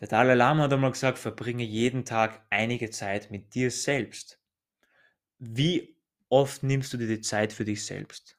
Der Dalai Lama hat einmal gesagt, verbringe jeden Tag einige Zeit mit dir selbst. Wie oft nimmst du dir die Zeit für dich selbst?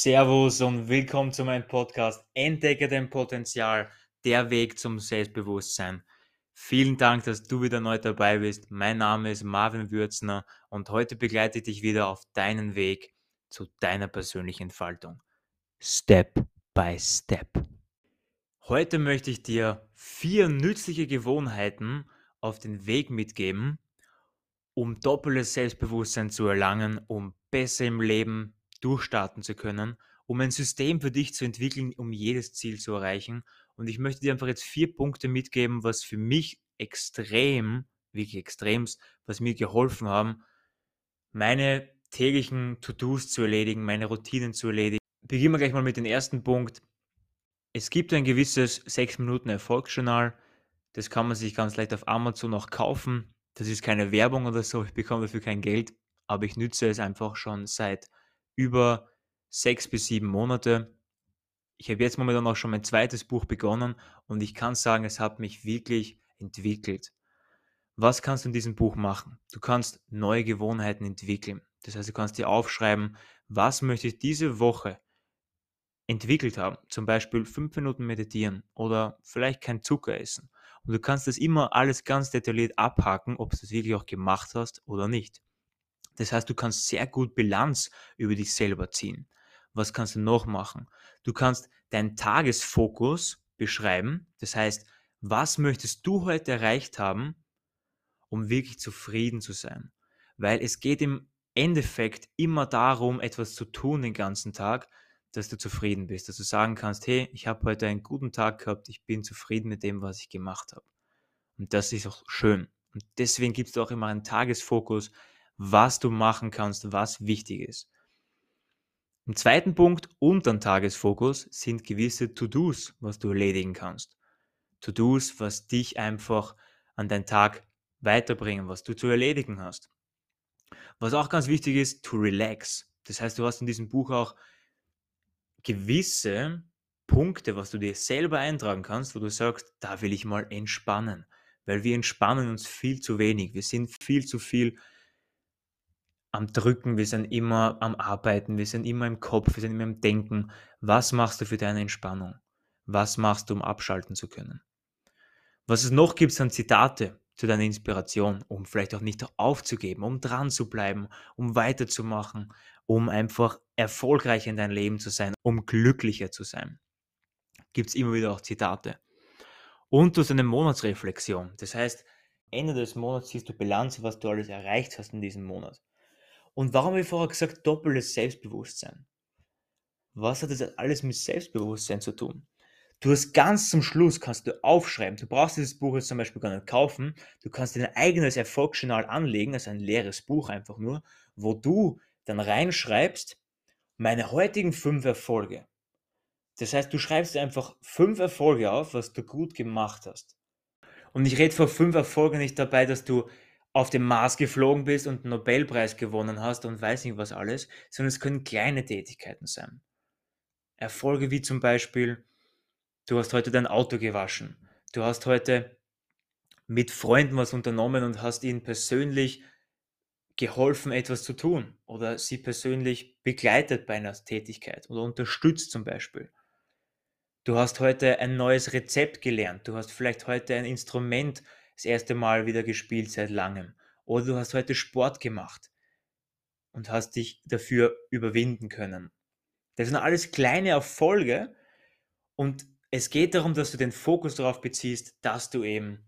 Servus und willkommen zu meinem Podcast Entdecke dein Potenzial, der Weg zum Selbstbewusstsein. Vielen Dank, dass du wieder neu dabei bist. Mein Name ist Marvin Würzner und heute begleite ich dich wieder auf deinen Weg zu deiner persönlichen Entfaltung. Step by Step. Heute möchte ich dir vier nützliche Gewohnheiten auf den Weg mitgeben, um doppeltes Selbstbewusstsein zu erlangen, um besser im Leben durchstarten zu können, um ein System für dich zu entwickeln, um jedes Ziel zu erreichen. Und ich möchte dir einfach jetzt vier Punkte mitgeben, was für mich extrem, wirklich extremst, was mir geholfen haben, meine täglichen To-Dos zu erledigen, meine Routinen zu erledigen. Beginnen wir gleich mal mit dem ersten Punkt. Es gibt ein gewisses 6 Minuten Erfolgsjournal. Das kann man sich ganz leicht auf Amazon auch kaufen. Das ist keine Werbung oder so, ich bekomme dafür kein Geld, aber ich nütze es einfach schon seit über sechs bis sieben Monate. Ich habe jetzt momentan auch schon mein zweites Buch begonnen und ich kann sagen, es hat mich wirklich entwickelt. Was kannst du in diesem Buch machen? Du kannst neue Gewohnheiten entwickeln. Das heißt, du kannst dir aufschreiben, was möchte ich diese Woche entwickelt haben. Zum Beispiel fünf Minuten meditieren oder vielleicht kein Zucker essen. Und du kannst das immer alles ganz detailliert abhaken, ob du das wirklich auch gemacht hast oder nicht. Das heißt, du kannst sehr gut Bilanz über dich selber ziehen. Was kannst du noch machen? Du kannst deinen Tagesfokus beschreiben. Das heißt, was möchtest du heute erreicht haben, um wirklich zufrieden zu sein? Weil es geht im Endeffekt immer darum, etwas zu tun den ganzen Tag, dass du zufrieden bist, dass du sagen kannst, hey, ich habe heute einen guten Tag gehabt, ich bin zufrieden mit dem, was ich gemacht habe. Und das ist auch schön. Und deswegen gibt es auch immer einen Tagesfokus, was du machen kannst, was wichtig ist. Im zweiten Punkt unter dem Tagesfokus sind gewisse To-Dos, was du erledigen kannst. To-Dos, was dich einfach an deinen Tag weiterbringen, was du zu erledigen hast. Was auch ganz wichtig ist, to relax. Das heißt, du hast in diesem Buch auch gewisse Punkte, was du dir selber eintragen kannst, wo du sagst, da will ich mal entspannen. Weil wir entspannen uns viel zu wenig. Wir sind viel zu viel am Drücken, wir sind immer am Arbeiten, wir sind immer im Kopf, wir sind immer im Denken. Was machst du für deine Entspannung? Was machst du, um abschalten zu können? Was es noch gibt, sind Zitate zu deiner Inspiration, um vielleicht auch nicht aufzugeben, um dran zu bleiben, um weiterzumachen, um einfach erfolgreich in dein Leben zu sein, um glücklicher zu sein. Gibt es immer wieder auch Zitate. Und du hast eine Monatsreflexion. Das heißt, Ende des Monats siehst du Bilanz, was du alles erreicht hast in diesem Monat. Und warum habe ich vorher gesagt, doppeltes Selbstbewusstsein? Was hat das alles mit Selbstbewusstsein zu tun? Du hast ganz zum Schluss, kannst du aufschreiben, du brauchst dieses Buch jetzt zum Beispiel gar nicht kaufen, du kannst dir ein eigenes Erfolgsjournal anlegen, also ein leeres Buch einfach nur, wo du dann reinschreibst, meine heutigen fünf Erfolge. Das heißt, du schreibst einfach fünf Erfolge auf, was du gut gemacht hast. Und ich rede vor fünf Erfolgen nicht dabei, dass du auf dem Mars geflogen bist und einen Nobelpreis gewonnen hast und weiß nicht was alles, sondern es können kleine Tätigkeiten sein. Erfolge wie zum Beispiel, du hast heute dein Auto gewaschen, du hast heute mit Freunden was unternommen und hast ihnen persönlich geholfen, etwas zu tun oder sie persönlich begleitet bei einer Tätigkeit oder unterstützt zum Beispiel. Du hast heute ein neues Rezept gelernt, du hast vielleicht heute ein Instrument das erste Mal wieder gespielt seit langem. Oder du hast heute Sport gemacht und hast dich dafür überwinden können. Das sind alles kleine Erfolge und es geht darum, dass du den Fokus darauf beziehst, dass du eben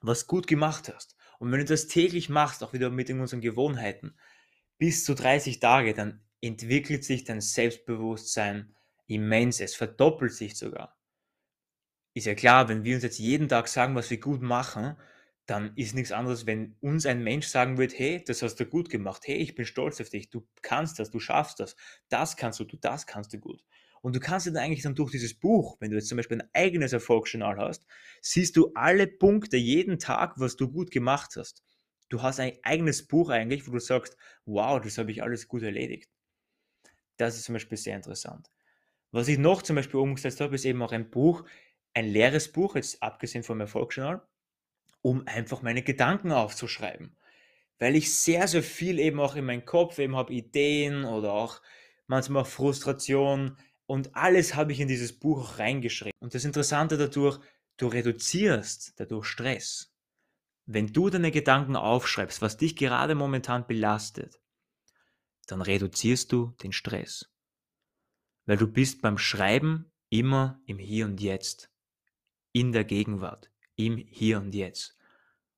was gut gemacht hast. Und wenn du das täglich machst, auch wieder mit unseren Gewohnheiten, bis zu 30 Tage, dann entwickelt sich dein Selbstbewusstsein immens. Es verdoppelt sich sogar ist ja klar, wenn wir uns jetzt jeden Tag sagen, was wir gut machen, dann ist nichts anderes, wenn uns ein Mensch sagen wird, hey, das hast du gut gemacht, hey, ich bin stolz auf dich, du kannst das, du schaffst das, das kannst du, du das kannst du gut. Und du kannst dann eigentlich dann durch dieses Buch, wenn du jetzt zum Beispiel ein eigenes Erfolgsjournal hast, siehst du alle Punkte jeden Tag, was du gut gemacht hast. Du hast ein eigenes Buch eigentlich, wo du sagst, wow, das habe ich alles gut erledigt. Das ist zum Beispiel sehr interessant. Was ich noch zum Beispiel umgesetzt habe, ist eben auch ein Buch, ein leeres Buch, jetzt abgesehen vom Erfolgsjournal, um einfach meine Gedanken aufzuschreiben. Weil ich sehr, sehr viel eben auch in meinem Kopf eben habe, Ideen oder auch manchmal Frustration und alles habe ich in dieses Buch reingeschrieben. Und das Interessante dadurch, du reduzierst dadurch Stress. Wenn du deine Gedanken aufschreibst, was dich gerade momentan belastet, dann reduzierst du den Stress. Weil du bist beim Schreiben immer im Hier und Jetzt, in der Gegenwart, im Hier und Jetzt.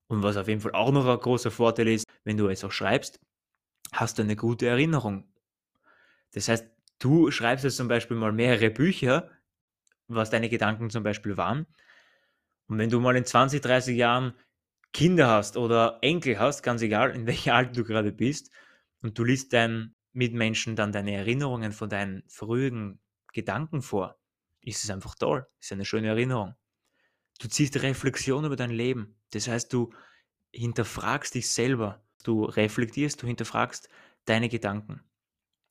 Und was auf jeden Fall auch noch ein großer Vorteil ist, wenn du es auch schreibst, hast du eine gute Erinnerung. Das heißt, du schreibst jetzt zum Beispiel mal mehrere Bücher, was deine Gedanken zum Beispiel waren. Und wenn du mal in 20, 30 Jahren Kinder hast oder Enkel hast, ganz egal, in welchem Alter du gerade bist, und du liest deinen Mitmenschen dann deine Erinnerungen von deinen frühen Gedanken vor, ist es einfach toll. Ist eine schöne Erinnerung. Du ziehst Reflexion über dein Leben. Das heißt, du hinterfragst dich selber. Du reflektierst, du hinterfragst deine Gedanken.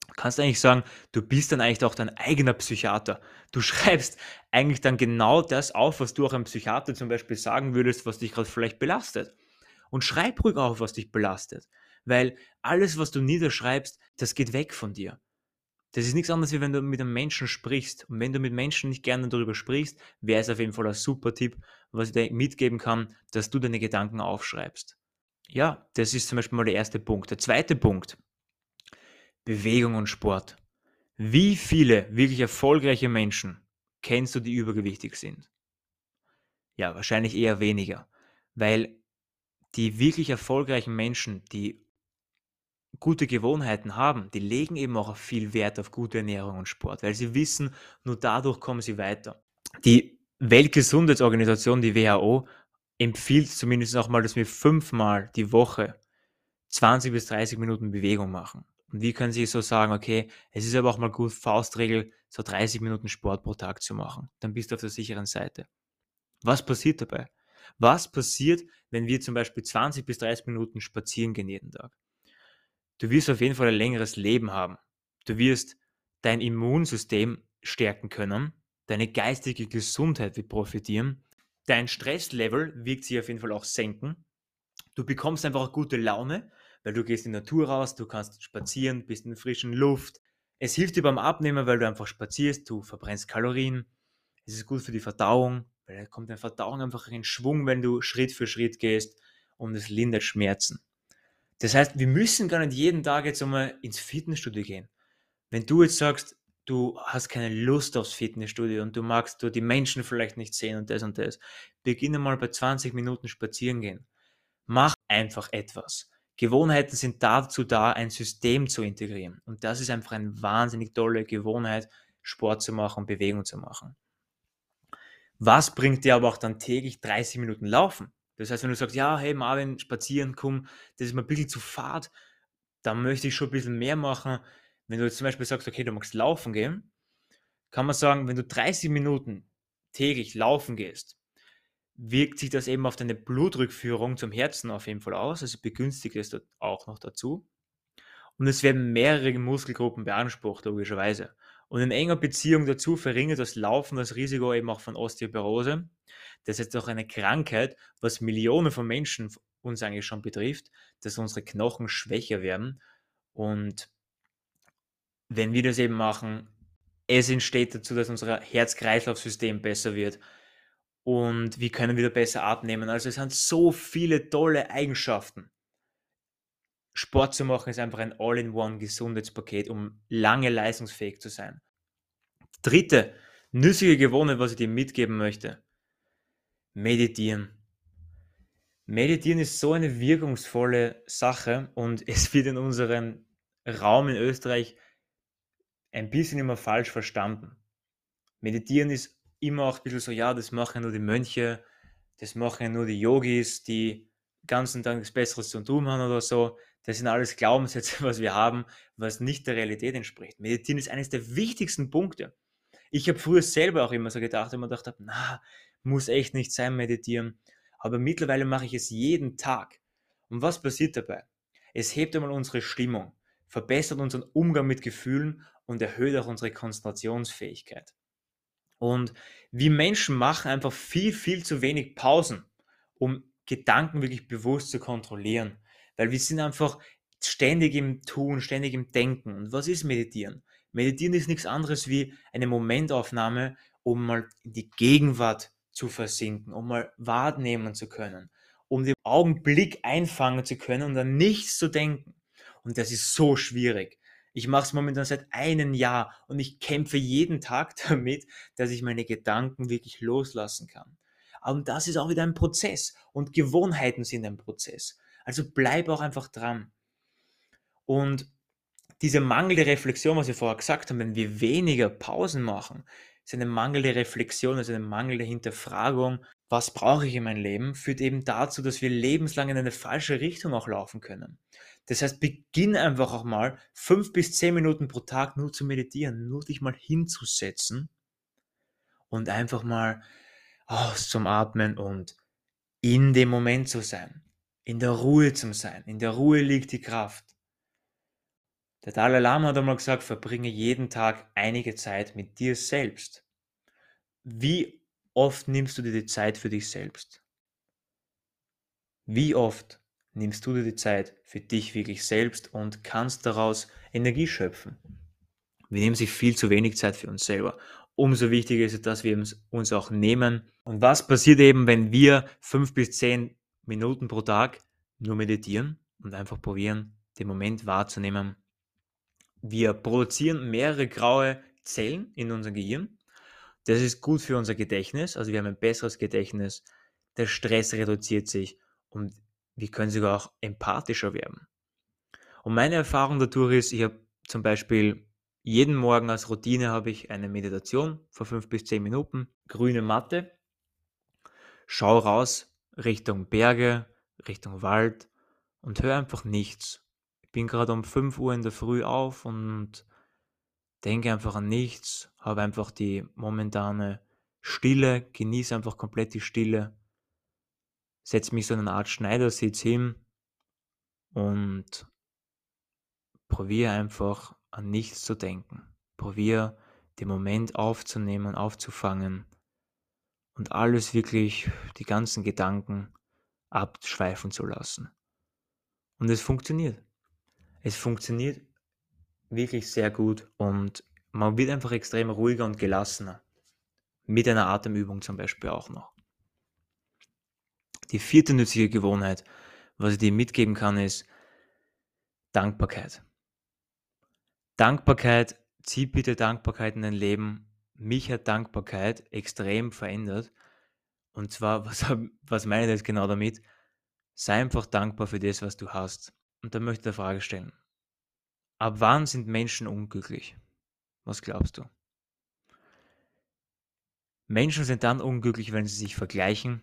Du kannst eigentlich sagen, du bist dann eigentlich auch dein eigener Psychiater. Du schreibst eigentlich dann genau das auf, was du auch einem Psychiater zum Beispiel sagen würdest, was dich gerade vielleicht belastet. Und schreib ruhig auf, was dich belastet. Weil alles, was du niederschreibst, das geht weg von dir. Das ist nichts anderes, wie wenn du mit einem Menschen sprichst. Und wenn du mit Menschen nicht gerne darüber sprichst, wäre es auf jeden Fall ein super Tipp, was ich dir mitgeben kann, dass du deine Gedanken aufschreibst. Ja, das ist zum Beispiel mal der erste Punkt. Der zweite Punkt, Bewegung und Sport. Wie viele wirklich erfolgreiche Menschen kennst du, die übergewichtig sind? Ja, wahrscheinlich eher weniger, weil die wirklich erfolgreichen Menschen, die gute Gewohnheiten haben, die legen eben auch viel Wert auf gute Ernährung und Sport, weil sie wissen, nur dadurch kommen sie weiter. Die Weltgesundheitsorganisation, die WHO, empfiehlt zumindest auch mal, dass wir fünfmal die Woche 20 bis 30 Minuten Bewegung machen. Und wie können Sie so sagen, okay, es ist aber auch mal gut, Faustregel, so 30 Minuten Sport pro Tag zu machen. Dann bist du auf der sicheren Seite. Was passiert dabei? Was passiert, wenn wir zum Beispiel 20 bis 30 Minuten spazieren gehen jeden Tag? Du wirst auf jeden Fall ein längeres Leben haben. Du wirst dein Immunsystem stärken können. Deine geistige Gesundheit wird profitieren. Dein Stresslevel wird sich auf jeden Fall auch senken. Du bekommst einfach gute Laune, weil du gehst in die Natur raus, du kannst spazieren, bist in frischen Luft. Es hilft dir beim Abnehmen, weil du einfach spazierst, du verbrennst Kalorien. Es ist gut für die Verdauung, weil da kommt deine Verdauung einfach in Schwung, wenn du Schritt für Schritt gehst und es lindert Schmerzen. Das heißt, wir müssen gar nicht jeden Tag jetzt einmal ins Fitnessstudio gehen. Wenn du jetzt sagst, du hast keine Lust aufs Fitnessstudio und du magst du die Menschen vielleicht nicht sehen und das und das, beginne mal bei 20 Minuten spazieren gehen. Mach einfach etwas. Gewohnheiten sind dazu da, ein System zu integrieren. Und das ist einfach eine wahnsinnig tolle Gewohnheit, Sport zu machen, Bewegung zu machen. Was bringt dir aber auch dann täglich 30 Minuten Laufen? Das heißt, wenn du sagst, ja, hey Marvin, spazieren, komm, das ist mir ein bisschen zu fad, dann möchte ich schon ein bisschen mehr machen. Wenn du jetzt zum Beispiel sagst, okay, du magst laufen gehen, kann man sagen, wenn du 30 Minuten täglich laufen gehst, wirkt sich das eben auf deine Blutrückführung zum Herzen auf jeden Fall aus, also begünstigt es auch noch dazu. Und es werden mehrere Muskelgruppen beansprucht, logischerweise. Und in enger Beziehung dazu verringert das Laufen das Risiko eben auch von Osteoporose. Das ist auch eine Krankheit, was Millionen von Menschen uns eigentlich schon betrifft, dass unsere Knochen schwächer werden. Und wenn wir das eben machen, es entsteht dazu, dass unser Herz-Kreislauf-System besser wird und wir können wieder besser abnehmen. Also es sind so viele tolle Eigenschaften. Sport zu machen ist einfach ein All-in-One Gesundheitspaket, um lange leistungsfähig zu sein. Dritte nützliche Gewohnheit, was ich dir mitgeben möchte. Meditieren. Meditieren ist so eine wirkungsvolle Sache und es wird in unserem Raum in Österreich ein bisschen immer falsch verstanden. Meditieren ist immer auch ein bisschen so, ja, das machen nur die Mönche, das machen nur die Yogis, die ganzen Tag nichts Besseres zu tun haben oder so. Das sind alles Glaubenssätze, was wir haben, was nicht der Realität entspricht. Meditieren ist eines der wichtigsten Punkte. Ich habe früher selber auch immer so gedacht, man gedacht habe, na, muss echt nicht sein, meditieren. Aber mittlerweile mache ich es jeden Tag. Und was passiert dabei? Es hebt einmal unsere Stimmung, verbessert unseren Umgang mit Gefühlen und erhöht auch unsere Konzentrationsfähigkeit. Und wir Menschen machen einfach viel, viel zu wenig Pausen, um Gedanken wirklich bewusst zu kontrollieren. Weil wir sind einfach ständig im Tun, ständig im Denken. Und was ist Meditieren? Meditieren ist nichts anderes wie eine Momentaufnahme, um mal in die Gegenwart zu versinken, um mal wahrnehmen zu können, um den Augenblick einfangen zu können und an nichts zu denken. Und das ist so schwierig. Ich mache es momentan seit einem Jahr und ich kämpfe jeden Tag damit, dass ich meine Gedanken wirklich loslassen kann. Aber das ist auch wieder ein Prozess und Gewohnheiten sind ein Prozess. Also bleib auch einfach dran. Und diese mangelnde Reflexion, was wir vorher gesagt haben, wenn wir weniger Pausen machen, ist eine mangelnde Reflexion, also eine mangelnde Hinterfragung, was brauche ich in meinem Leben, führt eben dazu, dass wir lebenslang in eine falsche Richtung auch laufen können. Das heißt, beginn einfach auch mal fünf bis zehn Minuten pro Tag nur zu meditieren, nur dich mal hinzusetzen und einfach mal aus zum Atmen und in dem Moment zu sein, in der Ruhe zu sein. In der Ruhe liegt die Kraft. Der Dalai Lama hat einmal gesagt, verbringe jeden Tag einige Zeit mit dir selbst. Wie oft nimmst du dir die Zeit für dich selbst? Wie oft nimmst du dir die Zeit für dich wirklich selbst und kannst daraus Energie schöpfen? Wir nehmen sich viel zu wenig Zeit für uns selber. Umso wichtiger ist es, dass wir uns auch nehmen. Und was passiert eben, wenn wir fünf bis zehn Minuten pro Tag nur meditieren und einfach probieren, den Moment wahrzunehmen, wir produzieren mehrere graue Zellen in unserem Gehirn. Das ist gut für unser Gedächtnis, also wir haben ein besseres Gedächtnis, der Stress reduziert sich und wir können sogar auch empathischer werden. Und meine Erfahrung dadurch ist, ich habe zum Beispiel jeden Morgen als Routine habe ich eine Meditation von fünf bis zehn Minuten, grüne Matte, schau raus Richtung Berge, Richtung Wald und höre einfach nichts bin gerade um 5 Uhr in der Früh auf und denke einfach an nichts, habe einfach die momentane Stille, genieße einfach komplett die Stille, setze mich so in eine Art Schneidersitz hin und probiere einfach an nichts zu denken. Probiere den Moment aufzunehmen, aufzufangen und alles wirklich, die ganzen Gedanken abschweifen zu lassen. Und es funktioniert. Es funktioniert wirklich sehr gut und man wird einfach extrem ruhiger und gelassener. Mit einer Atemübung zum Beispiel auch noch. Die vierte nützliche Gewohnheit, was ich dir mitgeben kann, ist Dankbarkeit. Dankbarkeit, zieh bitte Dankbarkeit in dein Leben. Mich hat Dankbarkeit extrem verändert. Und zwar, was, was meine ich jetzt genau damit? Sei einfach dankbar für das, was du hast. Und dann möchte ich eine Frage stellen. Ab wann sind Menschen unglücklich? Was glaubst du? Menschen sind dann unglücklich, wenn sie sich vergleichen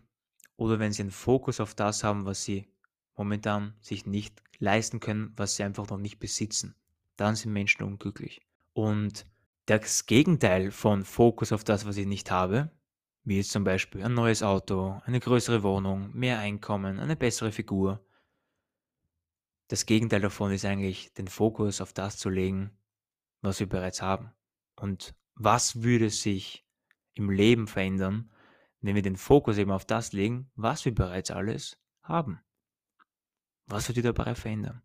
oder wenn sie einen Fokus auf das haben, was sie momentan sich nicht leisten können, was sie einfach noch nicht besitzen. Dann sind Menschen unglücklich. Und das Gegenteil von Fokus auf das, was ich nicht habe, wie jetzt zum Beispiel ein neues Auto, eine größere Wohnung, mehr Einkommen, eine bessere Figur, das Gegenteil davon ist eigentlich, den Fokus auf das zu legen, was wir bereits haben. Und was würde sich im Leben verändern, wenn wir den Fokus eben auf das legen, was wir bereits alles haben? Was sich dabei verändern?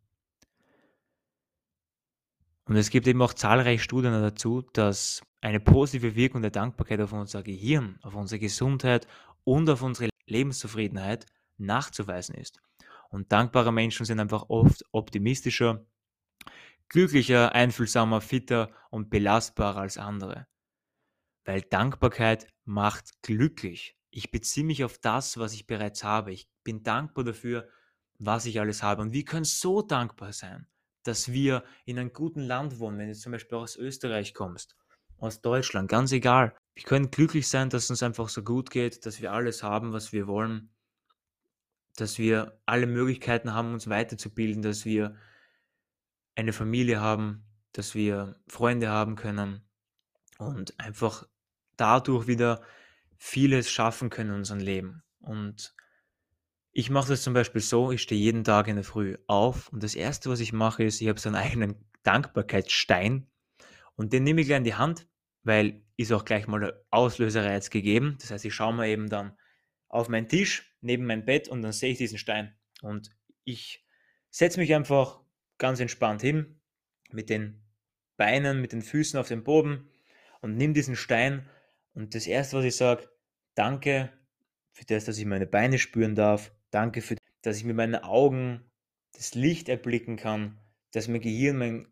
Und es gibt eben auch zahlreiche Studien dazu, dass eine positive Wirkung der Dankbarkeit auf unser Gehirn, auf unsere Gesundheit und auf unsere Lebenszufriedenheit nachzuweisen ist. Und dankbare Menschen sind einfach oft optimistischer, glücklicher, einfühlsamer, fitter und belastbarer als andere. Weil Dankbarkeit macht glücklich. Ich beziehe mich auf das, was ich bereits habe. Ich bin dankbar dafür, was ich alles habe. Und wir können so dankbar sein, dass wir in einem guten Land wohnen, wenn du zum Beispiel aus Österreich kommst, aus Deutschland, ganz egal. Wir können glücklich sein, dass es uns einfach so gut geht, dass wir alles haben, was wir wollen dass wir alle Möglichkeiten haben, uns weiterzubilden, dass wir eine Familie haben, dass wir Freunde haben können und einfach dadurch wieder vieles schaffen können in unserem Leben. Und ich mache das zum Beispiel so, ich stehe jeden Tag in der Früh auf und das Erste, was ich mache, ist, ich habe so einen eigenen Dankbarkeitsstein und den nehme ich gleich in die Hand, weil ist auch gleich mal der Auslöserreiz gegeben. Das heißt, ich schaue mir eben dann auf meinen Tisch neben mein Bett und dann sehe ich diesen Stein und ich setze mich einfach ganz entspannt hin mit den Beinen, mit den Füßen auf dem Boden und nehme diesen Stein und das erste, was ich sage, danke für das, dass ich meine Beine spüren darf, danke für, dass ich mit meinen Augen das Licht erblicken kann, dass mein Gehirn mein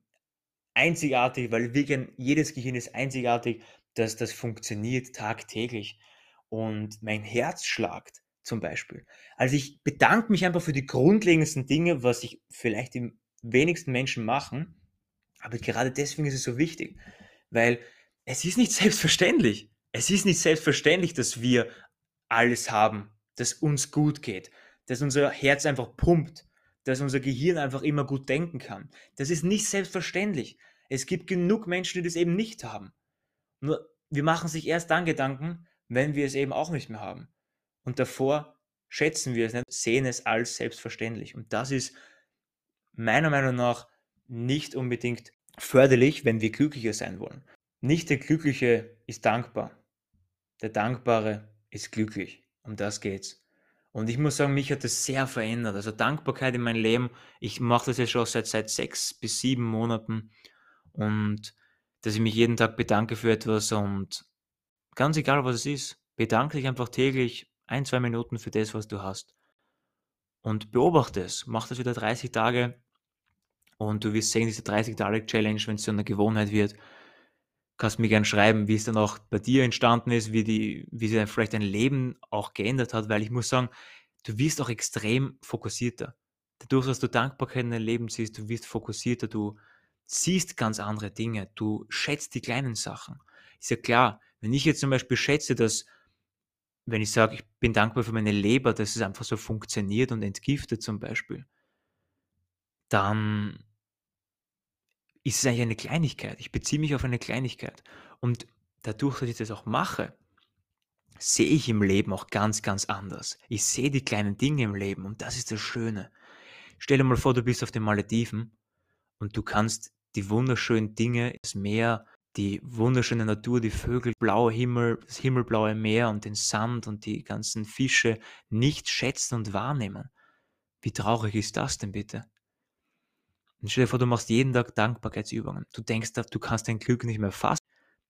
einzigartig, weil wirklich jedes Gehirn ist einzigartig, dass das funktioniert tagtäglich und mein Herz schlagt zum Beispiel. Also ich bedanke mich einfach für die grundlegendsten Dinge, was ich vielleicht die wenigsten Menschen machen, aber gerade deswegen ist es so wichtig, weil es ist nicht selbstverständlich. Es ist nicht selbstverständlich, dass wir alles haben, dass uns gut geht, dass unser Herz einfach pumpt, dass unser Gehirn einfach immer gut denken kann. Das ist nicht selbstverständlich. Es gibt genug Menschen, die das eben nicht haben. Nur wir machen sich erst dann Gedanken, wenn wir es eben auch nicht mehr haben. Und davor schätzen wir es nicht, sehen es als selbstverständlich. Und das ist meiner Meinung nach nicht unbedingt förderlich, wenn wir glücklicher sein wollen. Nicht der Glückliche ist dankbar. Der Dankbare ist glücklich. Um das geht's. Und ich muss sagen, mich hat das sehr verändert. Also Dankbarkeit in meinem Leben. Ich mache das jetzt schon seit, seit sechs bis sieben Monaten. Und dass ich mich jeden Tag bedanke für etwas und ganz egal, was es ist, bedanke dich einfach täglich ein, zwei Minuten für das, was du hast. Und beobachte es. Mach das wieder 30 Tage und du wirst sehen, diese 30-Tage-Challenge, wenn es so eine Gewohnheit wird, kannst mir gerne schreiben, wie es dann auch bei dir entstanden ist, wie, die, wie sich vielleicht dein Leben auch geändert hat, weil ich muss sagen, du wirst auch extrem fokussierter. Dadurch, dass du Dankbarkeit in dein Leben siehst, du wirst fokussierter, du siehst ganz andere Dinge, du schätzt die kleinen Sachen. Ist ja klar, wenn ich jetzt zum Beispiel schätze, dass, wenn ich sage, ich bin dankbar für meine Leber, dass es einfach so funktioniert und entgiftet zum Beispiel, dann ist es eigentlich eine Kleinigkeit. Ich beziehe mich auf eine Kleinigkeit. Und dadurch, dass ich das auch mache, sehe ich im Leben auch ganz, ganz anders. Ich sehe die kleinen Dinge im Leben und das ist das Schöne. Stell dir mal vor, du bist auf den Malediven und du kannst die wunderschönen Dinge, das Meer, die wunderschöne Natur, die Vögel, blauer Himmel, das himmelblaue Meer und den Sand und die ganzen Fische nicht schätzen und wahrnehmen. Wie traurig ist das denn bitte? Und stell dir vor, du machst jeden Tag Dankbarkeitsübungen. Du denkst, du kannst dein Glück nicht mehr fassen.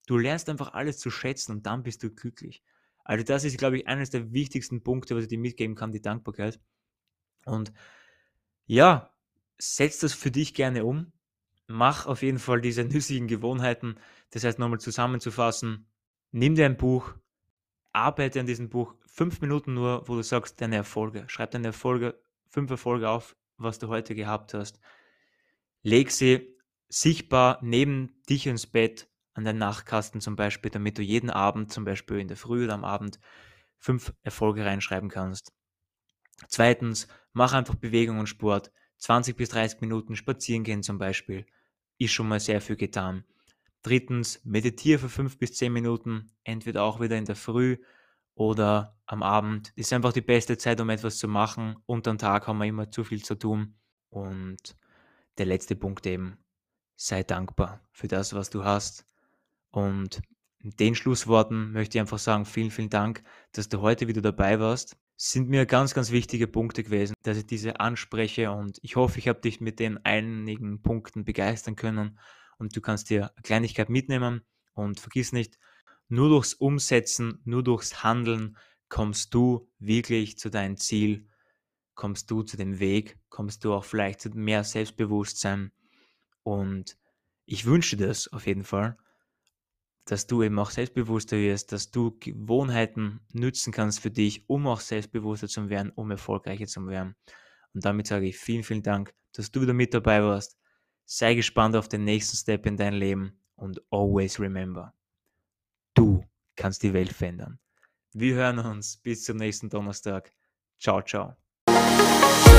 Du lernst einfach alles zu schätzen und dann bist du glücklich. Also das ist, glaube ich, eines der wichtigsten Punkte, was ich dir mitgeben kann, die Dankbarkeit. Und ja, setz das für dich gerne um. Mach auf jeden Fall diese nützlichen Gewohnheiten. Das heißt, nochmal zusammenzufassen, nimm dir ein Buch, arbeite an diesem Buch fünf Minuten nur, wo du sagst, deine Erfolge. Schreib deine Erfolge, fünf Erfolge auf, was du heute gehabt hast. Leg sie sichtbar neben dich ins Bett, an den Nachtkasten zum Beispiel, damit du jeden Abend, zum Beispiel in der Früh oder am Abend, fünf Erfolge reinschreiben kannst. Zweitens, mach einfach Bewegung und Sport. 20 bis 30 Minuten spazieren gehen zum Beispiel, ist schon mal sehr viel getan. Drittens, meditiere für 5 bis 10 Minuten, entweder auch wieder in der Früh oder am Abend. Ist einfach die beste Zeit, um etwas zu machen. Unter dem Tag haben wir immer zu viel zu tun. Und der letzte Punkt eben, sei dankbar für das, was du hast. Und in den Schlussworten möchte ich einfach sagen, vielen, vielen Dank, dass du heute wieder dabei warst. Sind mir ganz, ganz wichtige Punkte gewesen, dass ich diese anspreche und ich hoffe, ich habe dich mit den einigen Punkten begeistern können und du kannst dir eine Kleinigkeit mitnehmen und vergiss nicht, nur durchs Umsetzen, nur durchs Handeln kommst du wirklich zu deinem Ziel kommst du zu dem Weg, kommst du auch vielleicht zu mehr Selbstbewusstsein. Und ich wünsche das auf jeden Fall, dass du eben auch selbstbewusster wirst, dass du Gewohnheiten nützen kannst für dich, um auch selbstbewusster zu werden, um erfolgreicher zu werden. Und damit sage ich vielen, vielen Dank, dass du wieder mit dabei warst. Sei gespannt auf den nächsten Step in dein Leben und always remember, du kannst die Welt verändern. Wir hören uns bis zum nächsten Donnerstag. Ciao, ciao. Música